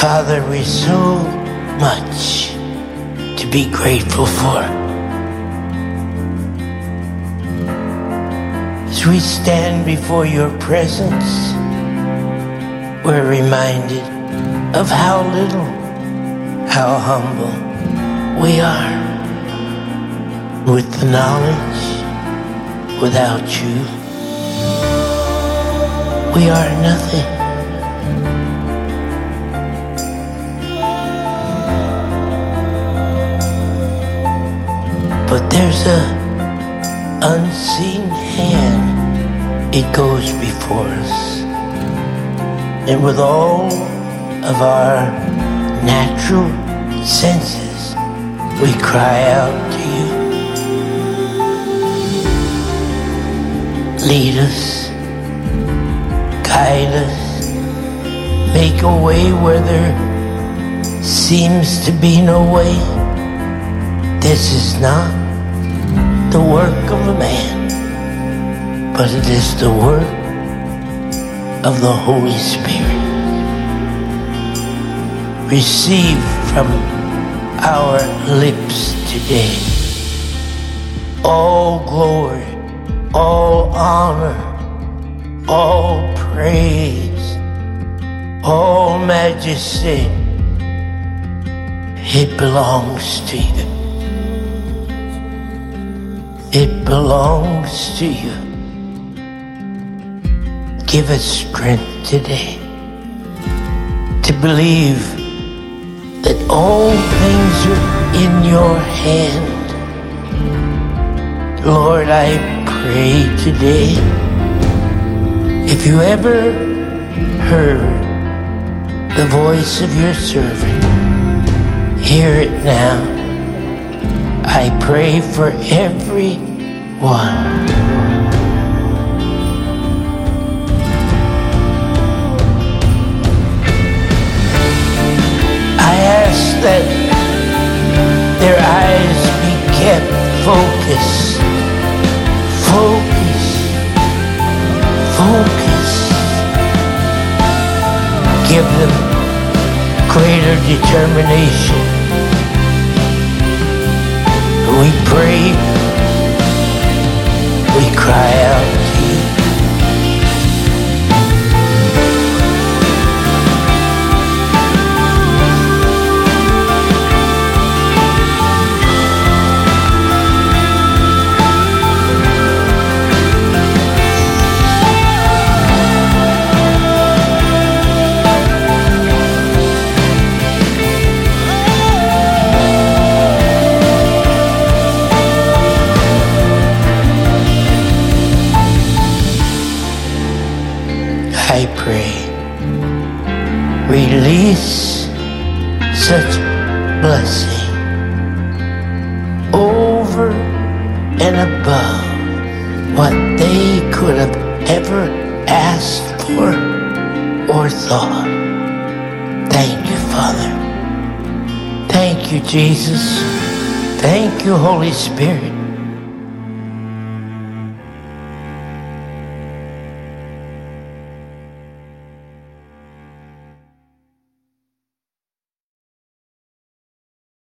Father, we so much to be grateful for. As we stand before your presence, we're reminded of how little, how humble we are with the knowledge without you. We are nothing. But there's a unseen hand. It goes before us. And with all of our natural senses, we cry out Lead us, guide us, make a way where there seems to be no way. This is not the work of a man, but it is the work of the Holy Spirit. Receive from our lips today all glory, all honor, all praise, all majesty. It belongs to you. It belongs to you. Give us strength today to believe that all things are in your hand. Lord, I pray today, if you ever heard the voice of your servant, hear it now. I pray for everyone. I ask that their eyes be kept focused. Focus. Give them greater determination. We pray. Release such blessing over and above what they could have ever asked for or thought. Thank you, Father. Thank you, Jesus. Thank you, Holy Spirit.